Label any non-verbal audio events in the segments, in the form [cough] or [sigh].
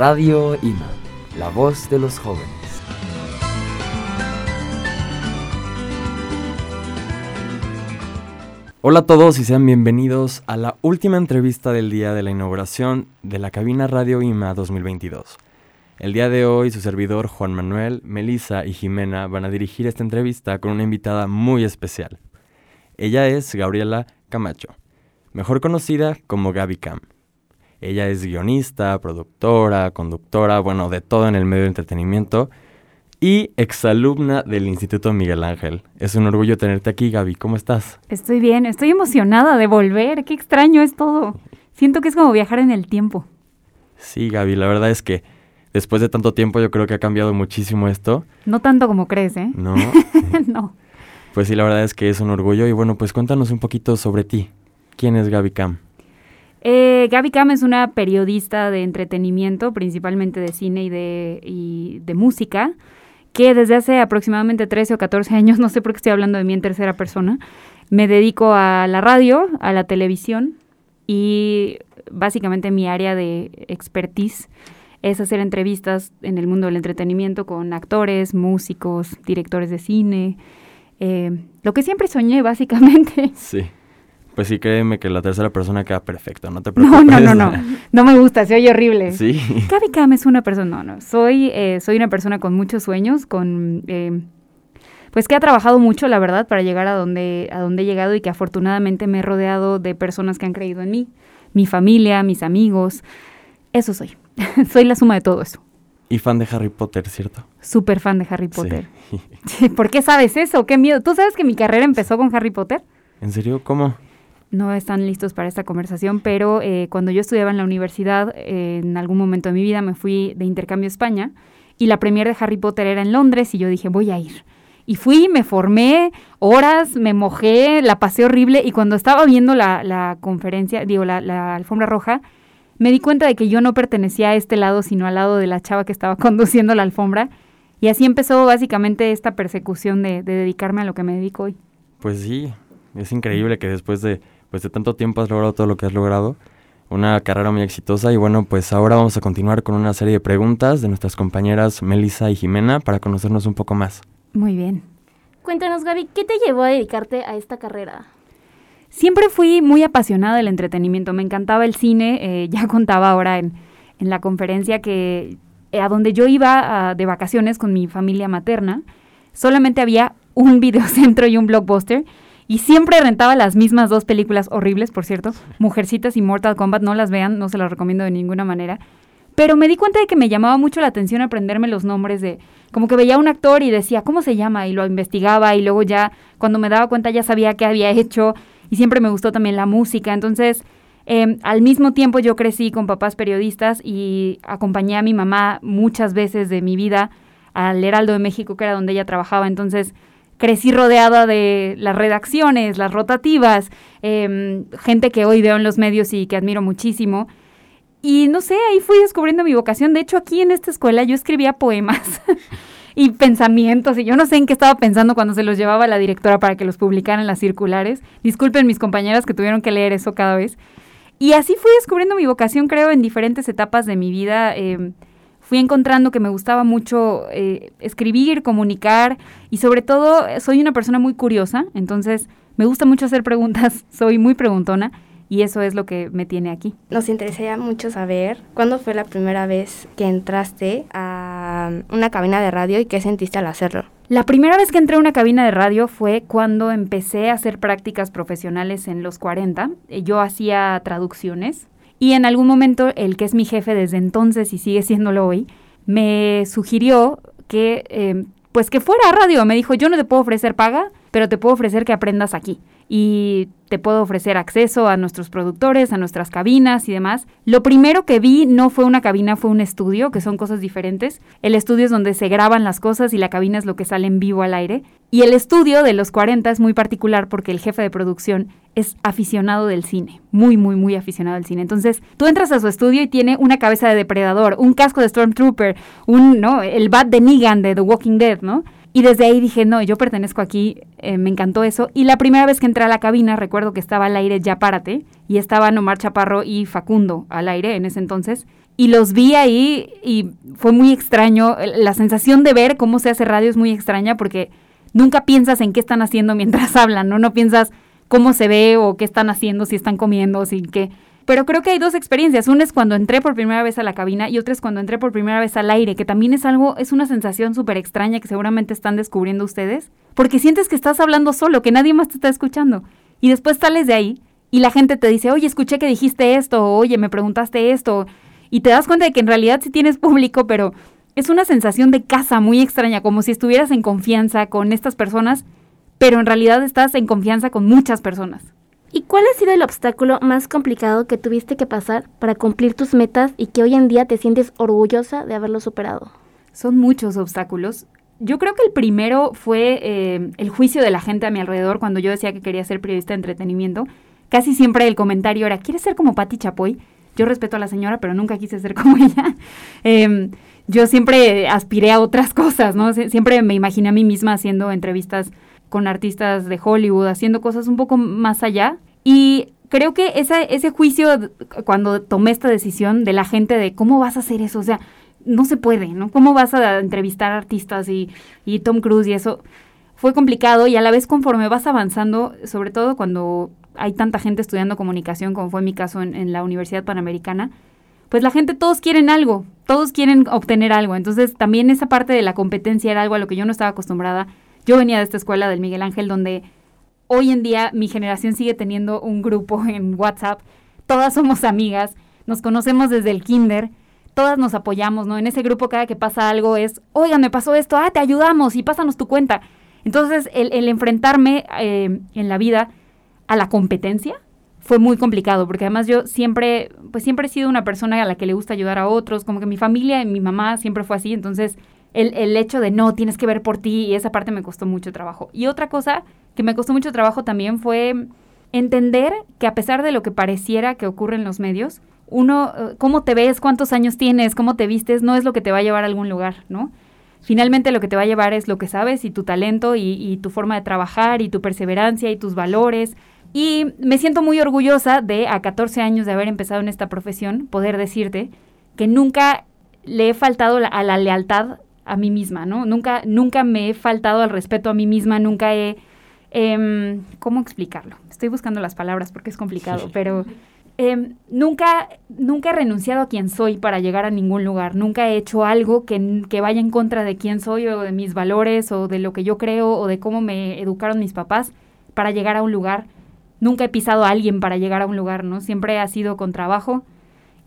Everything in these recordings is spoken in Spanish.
Radio IMA, la voz de los jóvenes. Hola a todos y sean bienvenidos a la última entrevista del día de la inauguración de la cabina Radio IMA 2022. El día de hoy su servidor Juan Manuel, Melissa y Jimena van a dirigir esta entrevista con una invitada muy especial. Ella es Gabriela Camacho, mejor conocida como Gaby Cam. Ella es guionista, productora, conductora, bueno, de todo en el medio de entretenimiento y exalumna del Instituto Miguel Ángel. Es un orgullo tenerte aquí, Gaby. ¿Cómo estás? Estoy bien, estoy emocionada de volver. Qué extraño es todo. Siento que es como viajar en el tiempo. Sí, Gaby, la verdad es que después de tanto tiempo yo creo que ha cambiado muchísimo esto. No tanto como crees, ¿eh? No. [laughs] no. Pues sí, la verdad es que es un orgullo. Y bueno, pues cuéntanos un poquito sobre ti. ¿Quién es Gaby Cam? Eh, Gaby Cam es una periodista de entretenimiento, principalmente de cine y de, y de música que desde hace aproximadamente 13 o 14 años, no sé por qué estoy hablando de mí en tercera persona, me dedico a la radio, a la televisión y básicamente mi área de expertise es hacer entrevistas en el mundo del entretenimiento con actores, músicos, directores de cine, eh, lo que siempre soñé básicamente. Sí. Pues sí, créeme que la tercera persona queda perfecta, no te preocupes. [laughs] No, no, no, no, [laughs] no me gusta, se oye horrible. Sí. Gaby Cam es una persona, no, no, soy, eh, soy una persona con muchos sueños, con, eh, pues que ha trabajado mucho, la verdad, para llegar a donde, a donde he llegado y que afortunadamente me he rodeado de personas que han creído en mí, mi familia, mis amigos, eso soy, [laughs] soy la suma de todo eso. Y fan de Harry Potter, ¿cierto? Súper fan de Harry Potter. Sí. ¿Por qué sabes eso? ¿Qué miedo? ¿Tú sabes que mi carrera empezó con Harry Potter? ¿En serio? ¿Cómo? No están listos para esta conversación, pero eh, cuando yo estudiaba en la universidad, eh, en algún momento de mi vida me fui de intercambio a España y la premier de Harry Potter era en Londres y yo dije, voy a ir. Y fui, me formé horas, me mojé, la pasé horrible y cuando estaba viendo la, conferencia, digo, la, la, alfombra roja, me di cuenta de que yo no pertenecía a este lado, sino al lado de la chava que estaba [laughs] conduciendo la alfombra. Y así empezó básicamente esta persecución de, de dedicarme a lo que me dedico hoy. Pues sí, es increíble que después de pues de tanto tiempo has logrado todo lo que has logrado. Una carrera muy exitosa y bueno, pues ahora vamos a continuar con una serie de preguntas de nuestras compañeras Melissa y Jimena para conocernos un poco más. Muy bien. Cuéntanos, Gaby, ¿qué te llevó a dedicarte a esta carrera? Siempre fui muy apasionada del entretenimiento, me encantaba el cine, eh, ya [laughs] contaba ahora en, en, la conferencia que eh, a donde yo iba de vacaciones con mi familia materna, solamente había un [laughs] videocentro y un blockbuster y siempre rentaba las mismas dos películas horribles, por cierto, Mujercitas y Mortal Kombat, no las vean, no se las recomiendo de ninguna manera. Pero me di cuenta de que me llamaba mucho la atención aprenderme los nombres de, como que veía a un actor y decía, ¿cómo se llama? Y lo investigaba y luego ya, cuando me daba cuenta ya sabía qué había hecho y siempre me gustó también la música. Entonces, eh, al mismo tiempo yo crecí con papás periodistas y acompañé a mi mamá muchas veces de mi vida al Heraldo de México, que era donde ella trabajaba. Entonces, crecí rodeada de las redacciones, las rotativas, eh, gente que hoy veo en los medios y que admiro muchísimo. Y no sé, ahí fui descubriendo mi vocación. De hecho, aquí en esta escuela yo escribía poemas [laughs] y pensamientos y yo no sé en qué estaba pensando cuando se los llevaba la directora para que los publicaran en las circulares. Disculpen mis compañeras que tuvieron que leer eso cada vez. Y así fui descubriendo mi vocación, creo, en diferentes etapas de mi vida. Eh, fui encontrando que me gustaba mucho eh, escribir, comunicar y sobre todo soy una persona muy curiosa, entonces me gusta mucho hacer preguntas, [laughs] soy muy preguntona y eso es lo que me tiene aquí. Nos interesaría mucho saber cuándo fue la primera vez que entraste a una cabina de radio y qué sentiste al hacerlo. La primera vez que entré a una cabina de radio fue cuando empecé a hacer prácticas profesionales en los 40. Yo hacía traducciones y en algún momento el que es mi jefe desde entonces y sigue siéndolo hoy, me sugirió que, eh, pues que fuera a radio. Me dijo, yo no te puedo ofrecer paga, pero te puedo ofrecer que aprendas aquí. Y te puedo ofrecer acceso a nuestros productores, a nuestras cabinas y demás. Lo primero que vi no fue una cabina, fue un estudio, que son cosas diferentes. El estudio es donde se graban las cosas y la cabina es lo que sale en vivo al aire. Y el estudio de los 40 es muy particular porque el jefe de producción es aficionado del cine, muy, muy, muy aficionado al cine. Entonces, tú entras a su estudio y tiene una cabeza de depredador, un casco de Stormtrooper, un, ¿no? El bat de Negan de The Walking Dead, ¿no? Y desde ahí dije, no, yo pertenezco aquí, eh, me encantó eso. Y la primera vez que entré a la cabina, recuerdo que estaba al aire Ya Párate, y estaban Omar Chaparro y Facundo al aire en ese entonces. y los vi ahí y fue muy extraño. La sensación de ver cómo se hace radio es muy extraña porque nunca piensas en qué están haciendo mientras [laughs] hablan, ¿no? No piensas cómo se ve o qué están haciendo, si están comiendo, si qué. Pero creo que hay dos experiencias. Una es cuando entré por primera vez a la cabina y otra es cuando entré por primera vez al aire, que también es algo, es una sensación súper extraña que seguramente están descubriendo ustedes, porque sientes que estás hablando solo, que nadie más te está escuchando. Y después sales de ahí y la gente te dice, oye, escuché que dijiste esto, o, oye, me preguntaste esto, y te das cuenta de que en realidad sí tienes público, pero es una sensación de casa muy extraña, como si estuvieras en confianza con estas personas, pero en realidad estás en confianza con muchas personas. ¿Y cuál ha sido el obstáculo más complicado que tuviste que pasar para cumplir tus metas y que hoy en día te sientes orgullosa de haberlo superado? Son muchos obstáculos. Yo creo que el primero fue eh, el juicio de la gente a mi alrededor cuando yo decía que quería ser periodista de entretenimiento. Casi siempre el comentario era, ¿quieres ser como Patti Chapoy? Yo respeto a la señora, pero nunca quise ser [laughs] como ella. Em, yo siempre aspiré a otras [laughs] cosas, ¿no? siempre me imaginé a mí misma haciendo entrevistas con artistas de Hollywood, haciendo cosas un poco más allá. Y creo que ese, juicio, cuando tomé esta decisión de la gente de cómo vas a hacer eso, o sea, no se puede, ¿no? ¿Cómo vas a entrevistar artistas y, Tom Cruise y eso? Fue complicado y a la vez conforme vas avanzando, sobre todo cuando hay tanta gente estudiando comunicación, como fue mi caso en la Universidad Panamericana, pues la gente, todos quieren algo, todos quieren obtener algo. Entonces también esa parte de la competencia era algo a lo que yo no estaba acostumbrada. Yo venía de esta escuela del Miguel Ángel donde hoy en día mi generación sigue teniendo un grupo [laughs] en WhatsApp, todas somos amigas, nos conocemos desde el kinder, todas nos apoyamos, ¿no? En ese grupo cada que pasa algo es, oigan, me pasó esto, ah, te ayudamos y pásanos tu cuenta. Entonces el, enfrentarme eh, en la vida a la competencia fue muy complicado, porque además yo siempre, pues siempre he sido una persona a la que le gusta ayudar a otros, como que mi familia y mi mamá siempre fue así, entonces el, el hecho de no, tienes que ver por ti, y esa parte me costó mucho trabajo. Y otra cosa que me costó mucho trabajo también fue entender que a pesar de lo que pareciera que ocurre en los medios, uno, eh, cómo te ves, cuántos años tienes, cómo te vistes, no es lo que te va a llevar a algún lugar, ¿no? Finalmente lo que te va a llevar es lo que sabes y tu talento y, y tu forma de trabajar y tu perseverancia y tus valores y me siento muy orgullosa de, a 14 años de haber empezado en esta profesión, poder decirte que nunca le he faltado a la lealtad a mí misma, ¿no? Nunca, nunca me he faltado al respeto a mí misma, nunca he... Em, ¿Cómo explicarlo? Estoy buscando las palabras porque es complicado, pero em, nunca, nunca he renunciado a quien soy para llegar a ningún lugar. Nunca he hecho algo que, que vaya en contra de quién soy o de mis valores o de lo que yo creo o de cómo me educaron mis papás para llegar a un lugar nunca he pisado a alguien para llegar a un lugar, ¿no? Siempre ha sido con trabajo.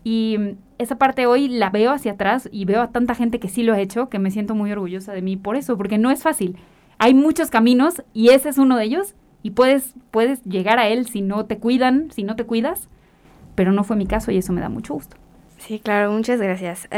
Y esa parte hoy la veo hacia atrás y veo a tanta gente que sí lo ha hecho, que me siento muy orgullosa de mí por eso, porque no es fácil. Hay muchos caminos y ese es uno de ellos y puedes, puedes llegar a él si no te cuidan, si no te cuidas, pero no fue mi caso y eso me da mucho gusto. Sí, claro, muchas gracias.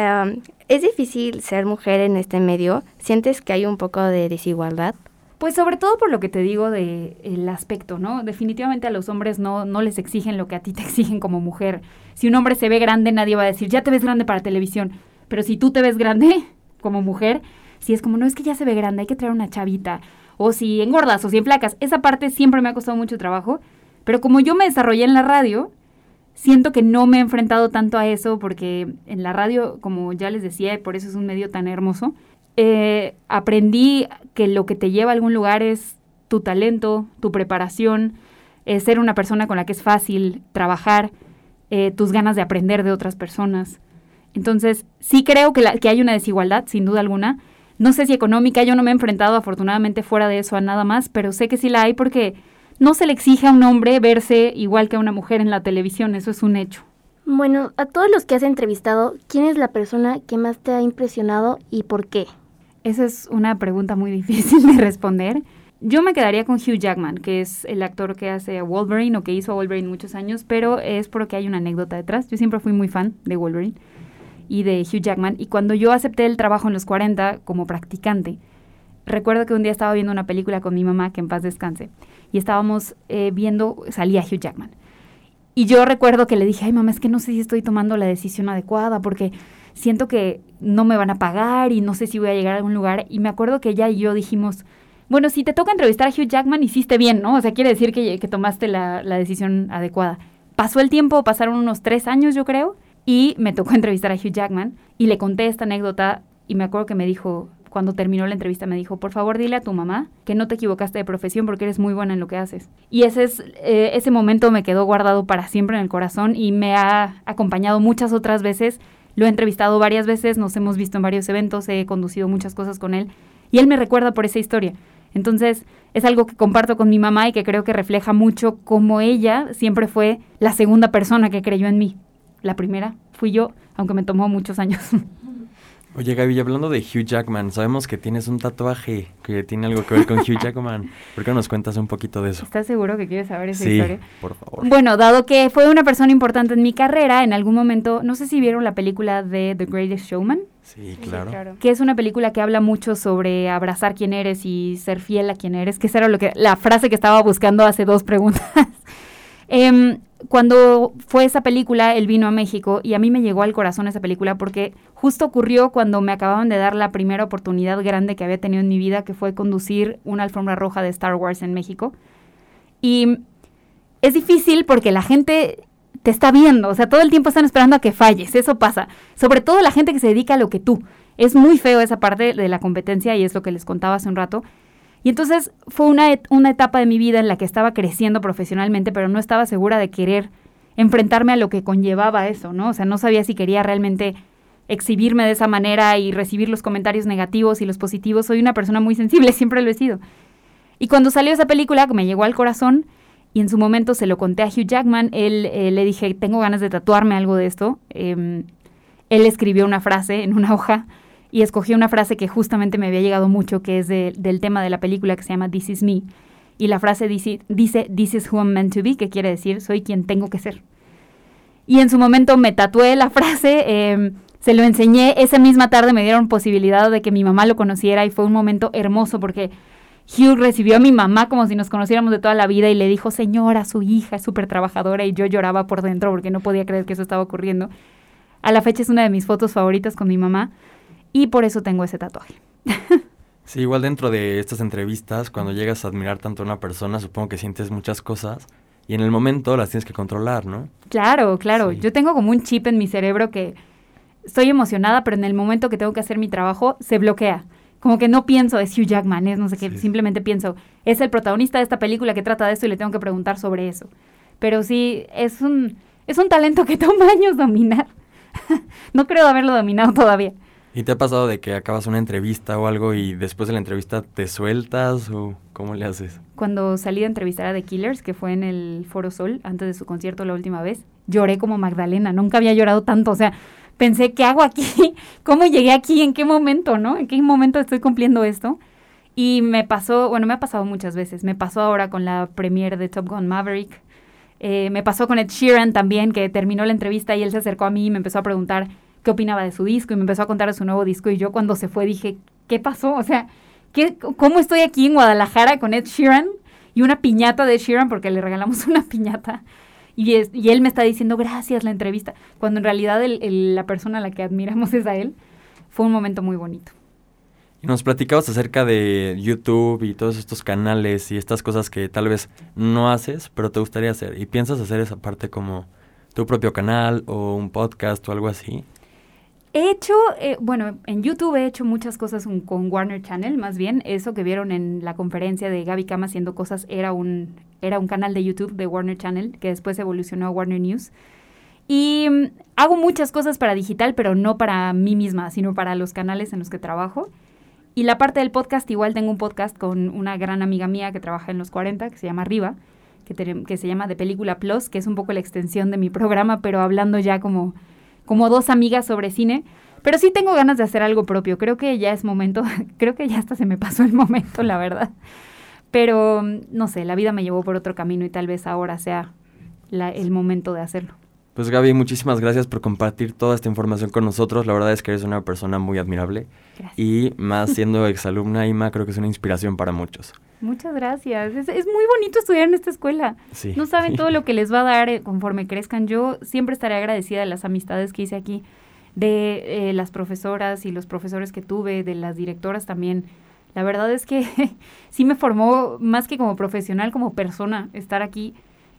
¿Es difícil ser mujer en este medio? ¿Sientes que hay un poco de desigualdad? Pues sobre todo por lo que te digo del el aspecto, ¿no? Definitivamente a los hombres no, no les exigen lo que a ti te exigen como mujer. Si un hombre se ve grande, nadie va a decir, ya te ves grande para televisión. Pero si tú te ves grande [laughs] como mujer, si es como, no es que ya se ve grande, hay que traer una chavita. O si engordas o si flacas. Esa parte siempre me ha costado mucho trabajo. Pero como yo me desarrollé en la radio, siento que no me he enfrentado tanto a eso porque en la radio, como ya les decía, por eso es un medio tan hermoso, eh, aprendí que lo que te lleva a algún lugar es tu talento, tu preparación, eh, ser una persona con la que es fácil trabajar, eh, tus ganas de aprender de otras personas. Entonces, sí creo que, que hay una desigualdad, sin duda alguna. No sé si económica, yo no me he enfrentado afortunadamente fuera de eso a nada más, pero sé que sí la hay porque no se le exige a un hombre verse igual que a una mujer en la televisión, eso es un hecho. Bueno, a todos los que has entrevistado, ¿quién es la persona que más te ha impresionado y por qué? Esa es una pregunta muy [laughs] difícil de responder. Yo me quedaría con Hugh Jackman, que es el actor que hace a Wolverine o que hizo a Wolverine muchos años, pero es porque hay una anécdota detrás. Yo siempre fui muy fan de Wolverine y de Hugh Jackman. Y cuando yo acepté el trabajo en los 40 como practicante, recuerdo que un día estaba viendo una película con mi mamá, que en paz descanse, y estábamos eh, viendo, salía Hugh Jackman. Y yo recuerdo que le dije, ay mamá, es que no sé si estoy tomando la decisión adecuada porque siento que no me van a pagar y no sé si voy a llegar a algún lugar. Y me acuerdo que ella y yo dijimos, bueno, si te toca entrevistar a Hugh Jackman, hiciste bien, ¿no? O sea, quiere decir que, tomaste la, decisión adecuada. Pasó el tiempo, pasaron unos tres años, yo creo, Y me tocó [laughs] entrevistar a Hugh Jackman y le conté esta anécdota y me acuerdo que me dijo, cuando terminó la entrevista me dijo, por favor dile a tu mamá que no te equivocaste de profesión porque eres muy buena en lo que haces. Y ese, es, eh, ese momento me quedó guardado para siempre en el corazón y me ha acompañado muchas otras veces. Lo he entrevistado varias veces, nos hemos visto en varios eventos, he conducido muchas cosas con él y él me recuerda por esa historia. Entonces es algo que comparto con mi mamá y que creo que refleja mucho cómo ella siempre fue la segunda persona que creyó en mí. La primera fui yo, aunque me tomó muchos años. [laughs] Oye, Gaby, hablando de Hugh Jackman, sabemos que tienes un tatuaje que tiene algo que ver con Hugh Jackman. ¿Por qué no nos cuentas un poquito de eso? ¿Estás seguro que quieres saber esa sí, historia? por favor. Bueno, dado que fue una persona importante en mi carrera, en algún momento, no sé si vieron la película de The Greatest Showman. Sí, claro. Que es una película que habla mucho sobre abrazar quién eres y ser fiel a quién eres, que esa era lo que, la frase que estaba buscando hace dos preguntas. [laughs] Em, cuando fue esa película, él vino a México y a mí me llegó al corazón esa película porque justo ocurrió cuando me acababan de dar la primera oportunidad grande que había tenido en mi vida, que fue conducir una alfombra roja de Star Wars en México. Y es difícil porque la gente te está viendo, o sea, todo el tiempo están esperando a que falles, eso pasa. Sobre todo la gente que se dedica a lo que tú. Es muy feo esa parte de la competencia y es lo que les contaba hace un rato. Y entonces fue una, una etapa de mi vida en la que estaba creciendo profesionalmente, pero no estaba segura de querer enfrentarme a lo que conllevaba eso, ¿no? O sea, no sabía si quería realmente exhibirme de esa manera y recibir los comentarios negativos y los positivos. Soy una persona muy sensible, [laughs] siempre lo he sido. Y cuando salió esa película, me llegó al corazón, y en su momento se lo conté a Hugh Jackman, él eh, le dije, tengo ganas de tatuarme algo de esto. Eh, él escribió una frase en una hoja y escogí una frase que justamente me había llegado mucho, que es de, del tema de la película que se llama This Is Me. Y la frase dice, dice, This is who I'm meant to be, que quiere decir, soy quien tengo que ser. Y en su momento me tatué la [laughs] frase, eh, se lo enseñé, esa misma tarde me dieron posibilidad de que mi mamá lo conociera y fue un momento hermoso porque Hugh recibió a mi mamá como si nos conociéramos de toda la vida y le dijo, señora, su hija es súper trabajadora y yo lloraba por dentro porque no podía creer que eso estaba ocurriendo. A la fecha es una de mis fotos favoritas con mi mamá y por eso tengo ese tatuaje. sí, igual dentro de estas entrevistas, cuando llegas a admirar tanto a una persona, supongo que sientes muchas cosas y en el momento las tienes que controlar, ¿no? Claro, claro. Sí. Yo tengo como un chip en mi cerebro que estoy emocionada, pero en el momento que tengo que hacer mi trabajo se bloquea. Como que no pienso, es Hugh Jackman, es no sé qué, sí. simplemente pienso, es el protagonista de esta película que trata de esto y le tengo que preguntar sobre eso. Pero sí, es un, es un talento que [laughs] toma años dominar. [laughs] no creo haberlo dominado todavía. ¿Y te ha pasado de que acabas una entrevista o algo y después de la entrevista te sueltas o cómo le haces? Cuando salí a entrevistar a The Killers, que fue en el Foro Sol, antes de su concierto la última vez, lloré como Magdalena, nunca había llorado tanto, o sea, pensé, ¿qué hago aquí? [laughs] ¿Cómo llegué aquí? ¿En qué momento, no? ¿En qué momento estoy cumpliendo esto? Y me pasó, bueno, me ha pasado muchas veces, me pasó ahora con la premiere de Top Gun Maverick, eh, me pasó con Ed Sheeran también, que terminó la entrevista y él se acercó a mí y me empezó a preguntar qué opinaba de su disco y me empezó a contar de su nuevo disco y yo cuando se fue dije, ¿qué pasó? O sea, ¿qué, ¿cómo estoy aquí en Guadalajara con Ed Sheeran y una piñata de Ed Sheeran porque le regalamos [laughs] una piñata? Y, él me está diciendo gracias la entrevista, cuando en realidad la persona a la que admiramos es a él. Fue un momento muy bonito. Y nos platicabas acerca de YouTube y todos estos canales y estas cosas que tal vez no haces, pero te gustaría hacer. ¿Y piensas hacer esa parte como tu propio canal o un podcast o algo así? He hecho, eh, bueno, en YouTube he hecho muchas cosas con Warner Channel, más bien. Eso que vieron en la conferencia de Gaby Cama haciendo cosas era un, era un canal de YouTube de Warner Channel que después evolucionó a Warner News. Y um, hago muchas cosas para digital, pero no para mí misma, sino para los canales en los que trabajo. Y la parte del podcast, igual tengo un podcast con una gran amiga mía que trabaja en los 40, que se llama Riva, que, que se llama De Película Plus, que es un poco la extensión de mi programa, pero hablando ya como como dos amigas sobre cine, pero sí tengo ganas de hacer algo propio. Creo que ya es momento, [laughs] creo que ya hasta se me pasó el momento, la verdad. Pero no sé, la vida me llevó por otro camino y tal vez ahora sea la, el momento de hacerlo. Pues Gaby, muchísimas gracias por compartir toda esta información con nosotros. La verdad es que eres una persona muy admirable. Gracias. Y más siendo [laughs] exalumna, Ima, creo que es una inspiración para muchos. Muchas gracias. Es, es, muy bonito estudiar en esta escuela. Sí. No saben todo lo que les va a dar eh, conforme crezcan. Yo siempre estaré agradecida de las amistades que hice aquí, de eh, las profesoras y los profesores que tuve, de las directoras también. La verdad es que [laughs] sí me formó más que como profesional, como persona, estar aquí.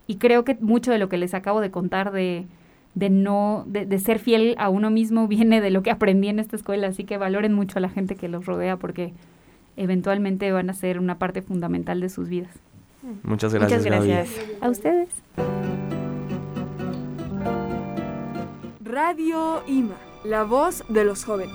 Y creo que mucho de lo que les acabo de contar de, de no, de, de, ser fiel a uno mismo [laughs] viene de lo que aprendí en esta escuela, así que valoren mucho a la gente que los rodea porque eventualmente van a ser una parte fundamental de sus vidas. Muchas gracias. Muchas gracias. Gaby. A ustedes. Radio IMA, la voz de los jóvenes.